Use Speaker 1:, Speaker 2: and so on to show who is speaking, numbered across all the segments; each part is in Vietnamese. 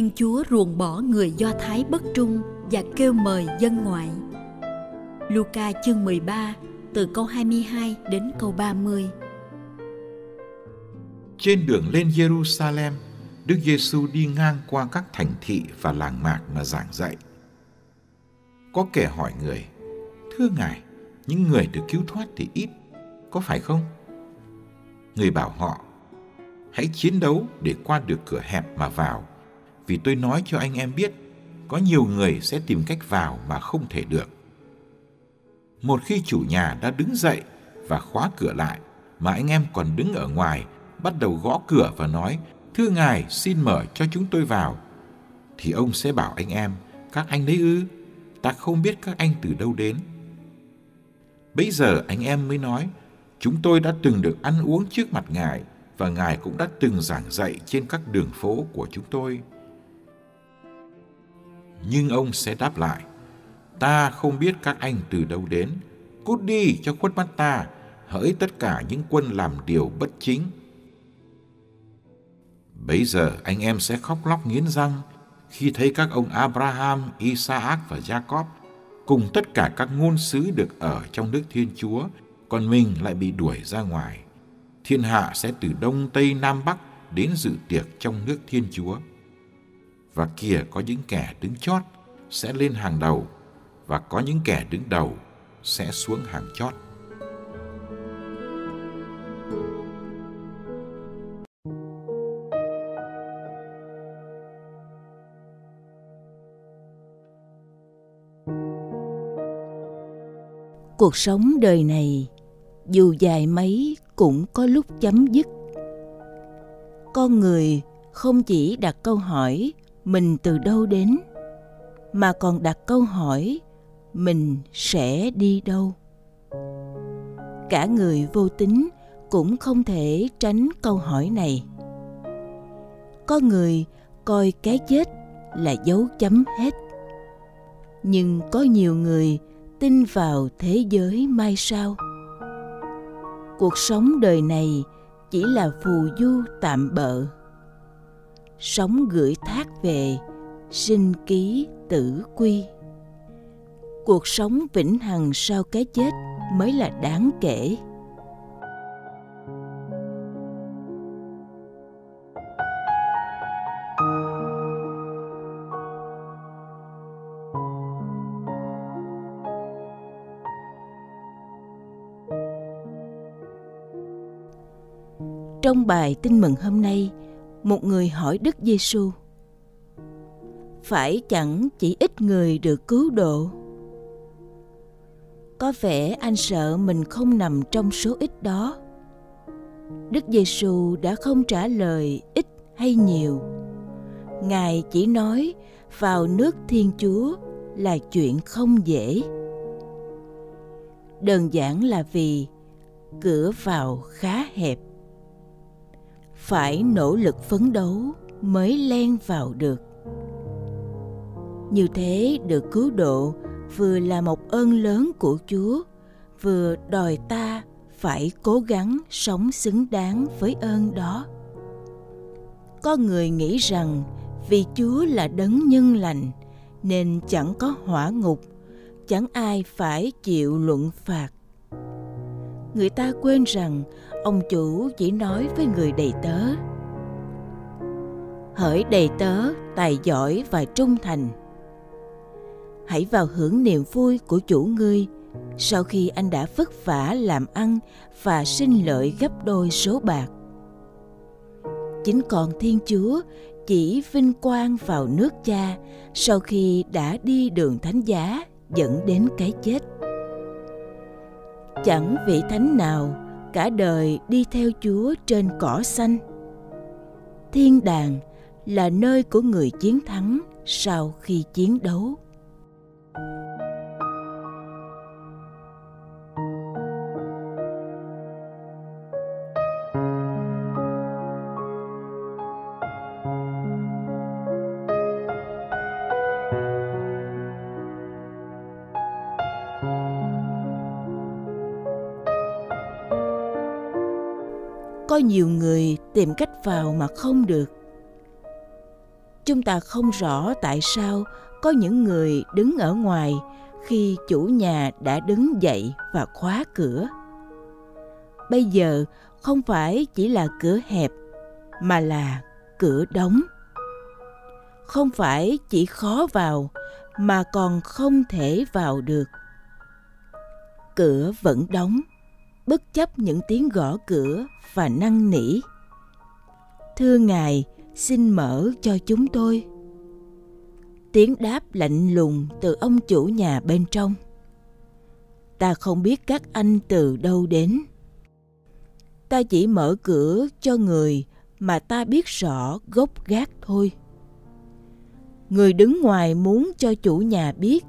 Speaker 1: Thiên chúa ruồng bỏ người do thái bất trung và kêu mời dân ngoại Luca chương 13 từ câu 22 đến câu 30
Speaker 2: Trên đường lên Jerusalem, Đức Giêsu đi ngang qua các thành thị và làng mạc mà giảng dạy. Có kẻ hỏi người, Thưa Ngài, những người được cứu thoát thì ít, có phải không? Người bảo họ, hãy chiến đấu để qua được cửa hẹp mà vào, vì tôi nói cho anh em biết, có nhiều người sẽ tìm cách vào mà không thể được. Một khi chủ nhà đã đứng dậy và khóa cửa lại, mà anh em còn đứng ở ngoài, bắt đầu gõ cửa và nói, Thưa Ngài, xin mở cho chúng tôi vào. Thì ông sẽ bảo anh em, các anh đấy ư, ta không biết các anh từ đâu đến. Bây giờ anh em mới nói, chúng tôi đã từng được ăn uống trước mặt Ngài và Ngài cũng đã từng giảng dạy trên các đường phố của chúng tôi. Nhưng ông sẽ đáp lại, ta không biết các anh từ đâu đến, cút đi cho khuất mắt ta, hỡi tất cả những quân làm điều bất chính. Bây giờ anh em sẽ khóc lóc nghiến răng khi thấy các ông Abraham, Isaac và Jacob cùng tất cả các ngôn sứ được ở trong nước Thiên Chúa, còn mình lại bị đuổi ra ngoài. Thiên hạ sẽ từ đông tây nam bắc đến dự tiệc trong nước Thiên Chúa. Và kìa có những kẻ đứng chót sẽ lên hàng đầu và có những kẻ đứng đầu sẽ xuống hàng chót.
Speaker 3: cuộc sống đời này, dù dài mấy cũng có lúc chấm dứt con người không chỉ đặt câu hỏi mình từ đâu đến? Mà còn đặt câu hỏi, mình sẽ đi đâu? Cả người vô tính cũng không thể tránh câu hỏi này. Có người coi cái chết là dấu chấm hết. Nhưng có nhiều người tin vào thế giới mai sau. Cuộc sống đời này chỉ là phù du tạm bợ sống gửi thác về sinh ký tử quy. Cuộc sống vĩnh hằng sau cái chết mới là đáng kể. Trong bài tin mừng hôm nay, một người hỏi Đức Giêsu: Phải chẳng chỉ ít người được cứu độ? Có vẻ anh sợ mình không nằm trong số ít đó. Đức Giêsu đã không trả lời ít hay nhiều. Ngài chỉ nói, vào nước Thiên Chúa là chuyện không dễ. Đơn giản là vì cửa vào khá hẹp phải nỗ lực phấn đấu mới len vào được. Như thế được cứu độ vừa là một ơn lớn của chúa, vừa đòi ta phải cố gắng sống xứng đáng với ơn đó. Có người nghĩ rằng vì chúa là đấng nhân lành, nên chẳng có hỏa ngục, chẳng ai phải chịu luận phạt. Người ta quên rằng ông chủ chỉ nói với người đầy tớ. Hỡi đầy tớ, tài giỏi và trung thành. Hãy vào hưởng niềm vui của chủ ngươi sau khi anh đã vất vả làm ăn và sinh lợi gấp đôi số bạc. Chính còn thiên chúa chỉ vinh quang vào nước cha sau khi đã đi đường thánh giá dẫn đến cái chết. Chẳng vị thánh nào cả đời đi theo chúa trên cỏ xanh. Thiên đàng là nơi của người chiến thắng sau khi chiến đấu. Nhiều người tìm cách vào mà không được. Chúng ta không rõ tại sao có những người đứng ở ngoài khi chủ nhà đã đứng dậy và khóa cửa. Bây giờ không phải chỉ là cửa hẹp, mà là cửa đóng. Không phải chỉ khó vào, mà còn không thể vào được. Cửa vẫn đóng bất chấp những tiếng gõ cửa và năn nỉ. Thưa ngài, xin mở cho chúng tôi. Tiếng đáp lạnh lùng từ ông chủ nhà bên trong. Ta không biết các anh từ đâu đến. Ta chỉ mở cửa cho người mà ta biết rõ gốc gác thôi. Người đứng ngoài muốn cho chủ nhà biết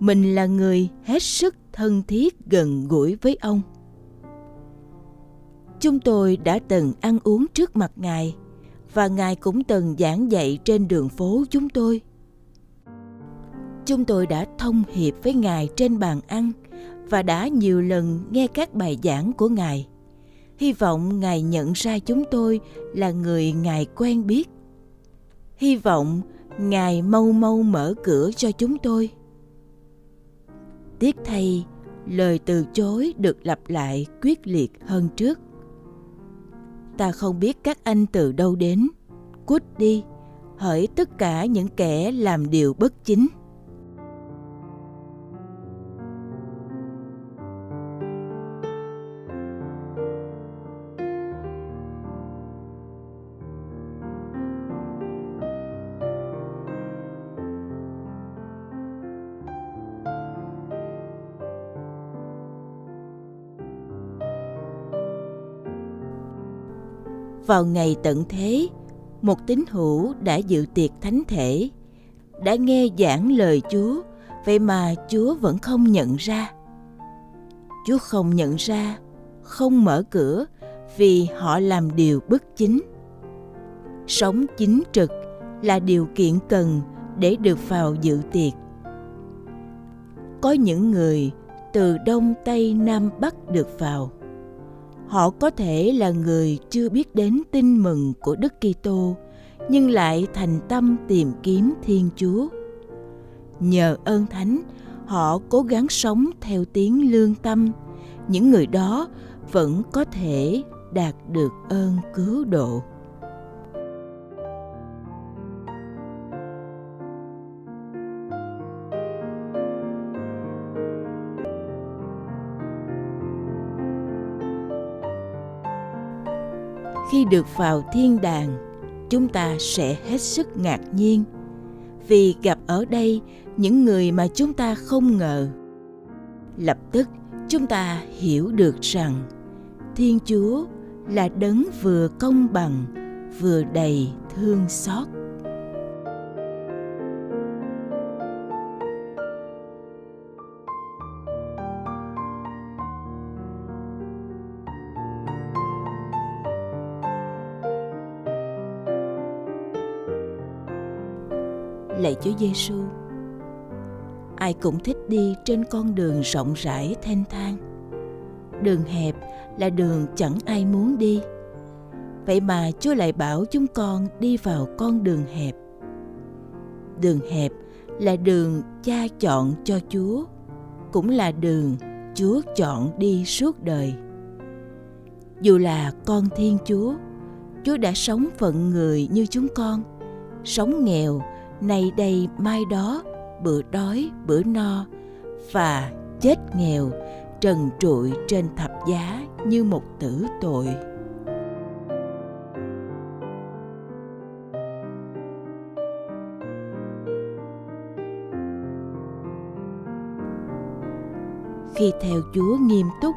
Speaker 3: mình là người hết sức thân thiết gần gũi với ông chúng tôi đã từng ăn uống trước mặt ngài, và ngài cũng từng giảng dạy trên đường phố chúng tôi. Chúng tôi đã thông hiệp với ngài trên bàn ăn và đã nhiều lần nghe các bài giảng của ngài. Hy vọng ngài nhận ra chúng tôi là người ngài quen biết. Hy vọng ngài mau mau mở cửa cho chúng tôi. Tiếc thay, lời từ chối được lặp lại quyết liệt hơn trước ta không biết các anh từ đâu đến. Cút đi, hỡi tất cả những kẻ làm điều bất chính. Vào ngày tận thế, một tín hữu đã dự tiệc thánh thể, đã nghe giảng lời chúa, vậy mà chúa vẫn không nhận ra. Chúa không nhận ra, không mở cửa vì họ làm điều bất chính. Sống chính trực là điều kiện cần để được vào dự tiệc. Có những người từ đông tây nam bắc được vào họ có thể là người chưa biết đến tin mừng của Đức Kitô nhưng lại thành tâm tìm kiếm Thiên Chúa. Nhờ ơn thánh, họ cố gắng sống theo tiếng lương tâm. Những người đó vẫn có thể đạt được ơn cứu độ. Khi được vào thiên đàng, chúng ta sẽ hết sức ngạc nhiên. Vì gặp ở đây những người mà chúng ta không ngờ. Lập tức, chúng ta hiểu được rằng, thiên chúa là đấng vừa công bằng, vừa đầy thương xót. Chúa Giêsu. Ai cũng thích đi trên con đường rộng rãi thanh thang. Đường hẹp là đường chẳng ai muốn đi. Vậy mà Chúa lại bảo chúng con đi vào con đường hẹp. Đường hẹp là đường cha chọn cho Chúa, cũng là đường Chúa chọn đi suốt đời. Dù là con Thiên Chúa, Chúa đã sống phận người như chúng con sống nghèo nay đây mai đó, bữa đói, bữa no, và chết nghèo, trần trụi trên thập giá như một tử tội. Khi theo chúa nghiêm túc,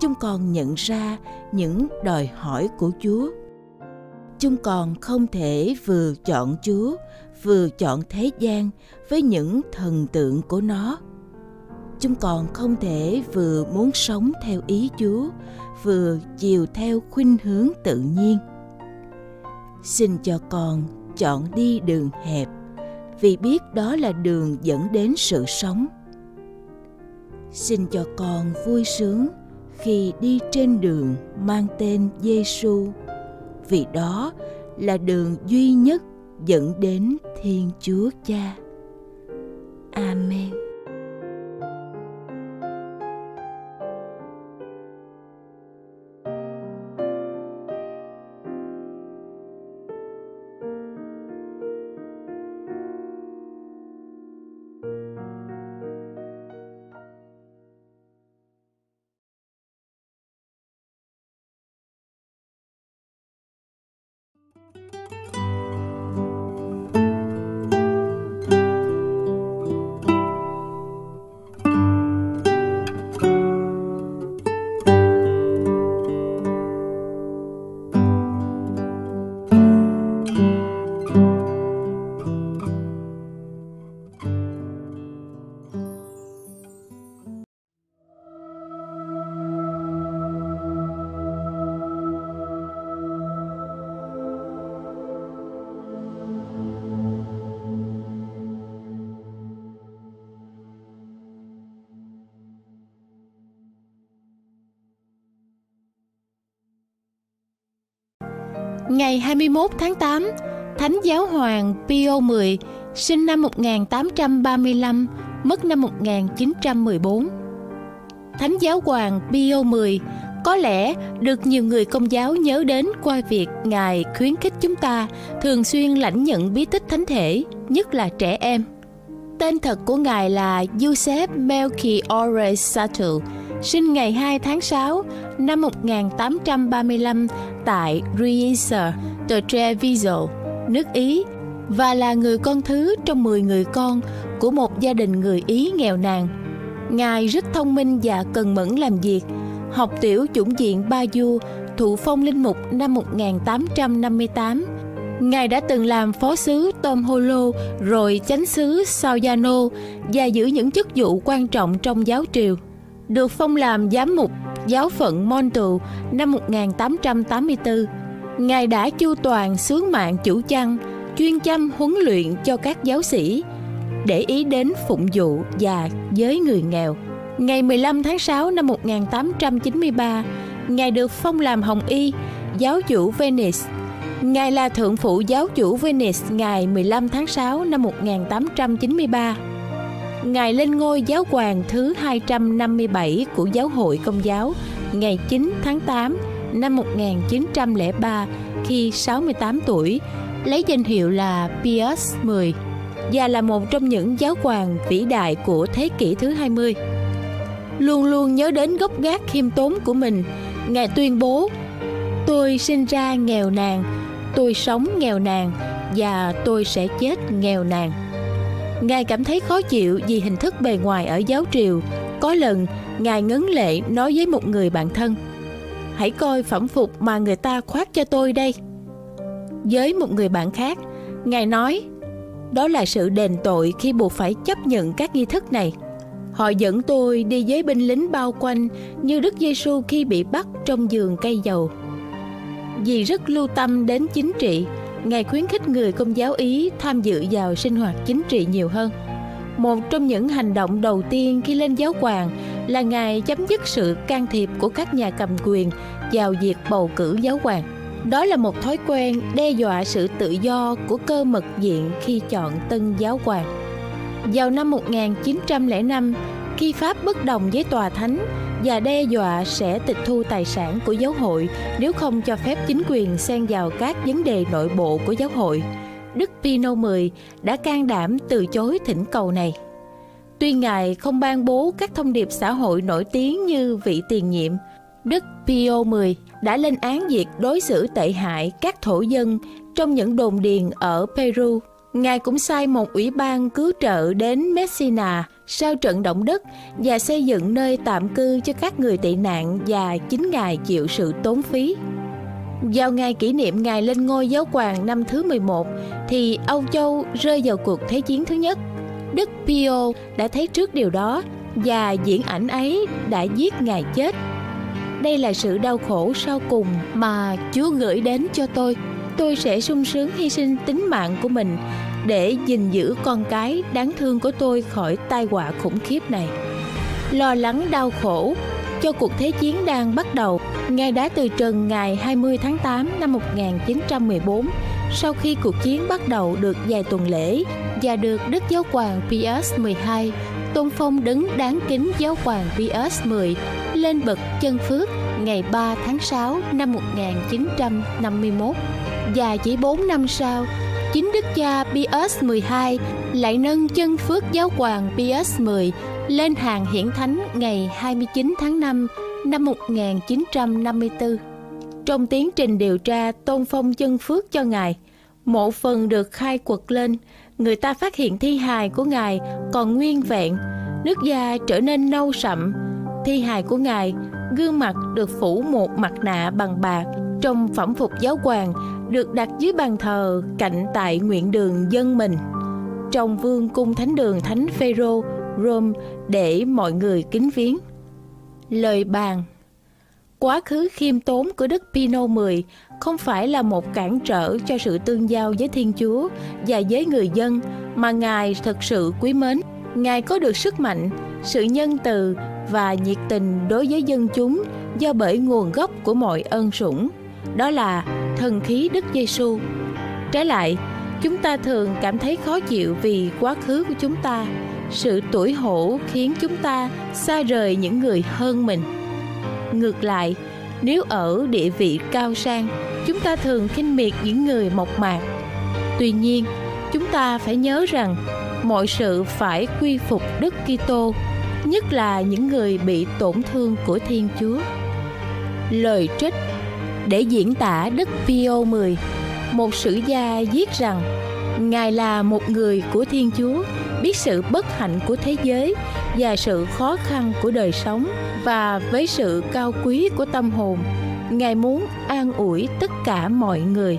Speaker 3: chúng con nhận ra những đòi hỏi của chúa chúng còn không thể vừa chọn chúa, vừa chọn thế gian với những thần tượng của nó. Chúng còn không thể vừa muốn sống theo ý chúa, vừa chiều theo khuynh hướng tự nhiên. Xin cho con chọn đi đường hẹp, vì biết đó là đường dẫn đến sự sống. Xin cho con vui sướng khi đi trên đường mang tên Giêsu vì đó là đường duy nhất dẫn đến Thiên Chúa Cha. Amen.
Speaker 4: Ngày 21 tháng 8, Thánh Giáo Hoàng Pio X, sinh năm 1835, mất năm 1914. Thánh Giáo Hoàng Pio X có lẽ được nhiều người công giáo nhớ đến qua việc Ngài khuyến khích chúng ta thường xuyên lãnh nhận bí tích thánh thể, nhất là trẻ em. Tên thật của Ngài là Giuseppe Melchiorre Satul, sinh ngày 2 tháng 6 năm 1835 tại Riese tờ Treviso, nước Ý và là người con thứ trong 10 người con của một gia đình người Ý nghèo nàn. Ngài rất thông minh và cần mẫn làm việc, học tiểu chủng diện Ba Du, thụ phong linh mục năm 1858. Ngài đã từng làm phó sứ Tom Holo rồi chánh sứ Sauyano và giữ những chức vụ quan trọng trong giáo triều được phong làm giám mục giáo phận Montu năm 1884. Ngài đã chu toàn sướng mạng chủ chăn, chuyên chăm huấn luyện cho các giáo sĩ, để ý đến phụng vụ và giới người nghèo. Ngày 15 tháng 6 năm 1893, Ngài được phong làm Hồng Y, giáo chủ Venice. Ngài là thượng phụ giáo chủ Venice ngày 15 tháng 6 năm 1893. Ngài lên ngôi giáo hoàng thứ 257 của Giáo hội Công giáo ngày 9 tháng 8 năm 1903 khi 68 tuổi, lấy danh hiệu là Pius X và là một trong những giáo hoàng vĩ đại của thế kỷ thứ 20. Luôn luôn nhớ đến gốc gác khiêm tốn của mình, Ngài tuyên bố Tôi sinh ra nghèo nàn, tôi sống nghèo nàn và tôi sẽ chết nghèo nàn. Ngài cảm thấy khó chịu vì hình thức bề ngoài ở giáo triều. Có lần, Ngài ngấn lệ nói với một người bạn thân Hãy coi phẩm phục mà người ta khoác cho tôi đây Với một người bạn khác, Ngài nói Đó là sự đền tội khi buộc phải chấp nhận các nghi thức này Họ dẫn tôi đi với binh lính bao quanh như Đức Giêsu khi bị bắt trong giường cây dầu. Vì rất lưu tâm đến chính trị, Ngài khuyến khích người công giáo Ý tham dự vào sinh hoạt chính trị nhiều hơn. Một trong những hành động đầu tiên khi lên giáo hoàng là Ngài chấm dứt sự can thiệp của các nhà cầm quyền vào việc bầu cử giáo hoàng. Đó là một thói quen đe dọa sự tự do của cơ mật diện khi chọn tân giáo hoàng. Vào năm 1905, khi Pháp bất đồng với tòa thánh và đe dọa sẽ tịch thu tài sản của giáo hội nếu không cho phép chính quyền xen vào các vấn đề nội bộ của giáo hội, Đức Pino X đã can đảm từ chối thỉnh cầu này. Tuy Ngài không ban bố các thông điệp xã hội nổi tiếng như vị tiền nhiệm, Đức Pio X đã lên án việc đối xử tệ hại các thổ dân trong những đồn điền ở Peru. Ngài cũng sai một ủy ban cứu trợ đến Messina, sau trận động đất và xây dựng nơi tạm cư cho các người tị nạn và chính Ngài chịu sự tốn phí. Vào ngày kỷ niệm Ngài lên ngôi giáo hoàng năm thứ 11 thì Âu Châu rơi vào cuộc Thế chiến thứ nhất. Đức Pio đã thấy trước điều đó và diễn ảnh ấy đã giết Ngài chết. Đây là sự đau khổ sau cùng mà Chúa gửi đến cho tôi. Tôi sẽ sung sướng hy sinh tính mạng của mình để gìn giữ con cái đáng thương của tôi khỏi tai họa khủng khiếp này. Lo lắng đau khổ cho cuộc thế chiến đang bắt đầu, Ngài đã từ trần ngày 20 tháng 8 năm 1914 sau khi cuộc chiến bắt đầu được vài tuần lễ và được Đức Giáo hoàng Pius 12 tôn phong đứng đáng kính Giáo hoàng Pius 10 lên bậc chân phước ngày 3 tháng 6 năm 1951 và chỉ 4 năm sau chính đức cha Pius 12 lại nâng chân phước giáo hoàng Pius 10 lên hàng hiển thánh ngày 29 tháng 5 năm 1954. Trong tiến trình điều tra tôn phong chân phước cho Ngài, mộ phần được khai quật lên, người ta phát hiện thi hài của Ngài còn nguyên vẹn, nước da trở nên nâu sậm. Thi hài của Ngài, gương mặt được phủ một mặt nạ bằng bạc, trong phẩm phục giáo hoàng được đặt dưới bàn thờ cạnh tại nguyện đường dân mình trong vương cung thánh đường thánh Phêrô Rome để mọi người kính viếng. Lời bàn Quá khứ khiêm tốn của Đức Pino X không phải là một cản trở cho sự tương giao với Thiên Chúa và với người dân mà Ngài thật sự quý mến. Ngài có được sức mạnh, sự nhân từ và nhiệt tình đối với dân chúng do bởi nguồn gốc của mọi ân sủng. Đó là thần khí Đức Giêsu. Trái lại, chúng ta thường cảm thấy khó chịu vì quá khứ của chúng ta. Sự tuổi hổ khiến chúng ta xa rời những người hơn mình. Ngược lại nếu ở địa vị cao sang chúng ta thường khinh miệt những người mộc mạc. Tuy nhiên chúng ta phải nhớ rằng mọi sự phải quy phục đức kitô nhất là những người bị tổn thương của thiên chúa. Lời trích để diễn tả đức pio 10 một sử gia viết rằng, ngài là một người của thiên chúa, biết sự bất hạnh của thế giới và sự khó khăn của đời sống và với sự cao quý của tâm hồn. Ngài muốn an ủi tất cả mọi người.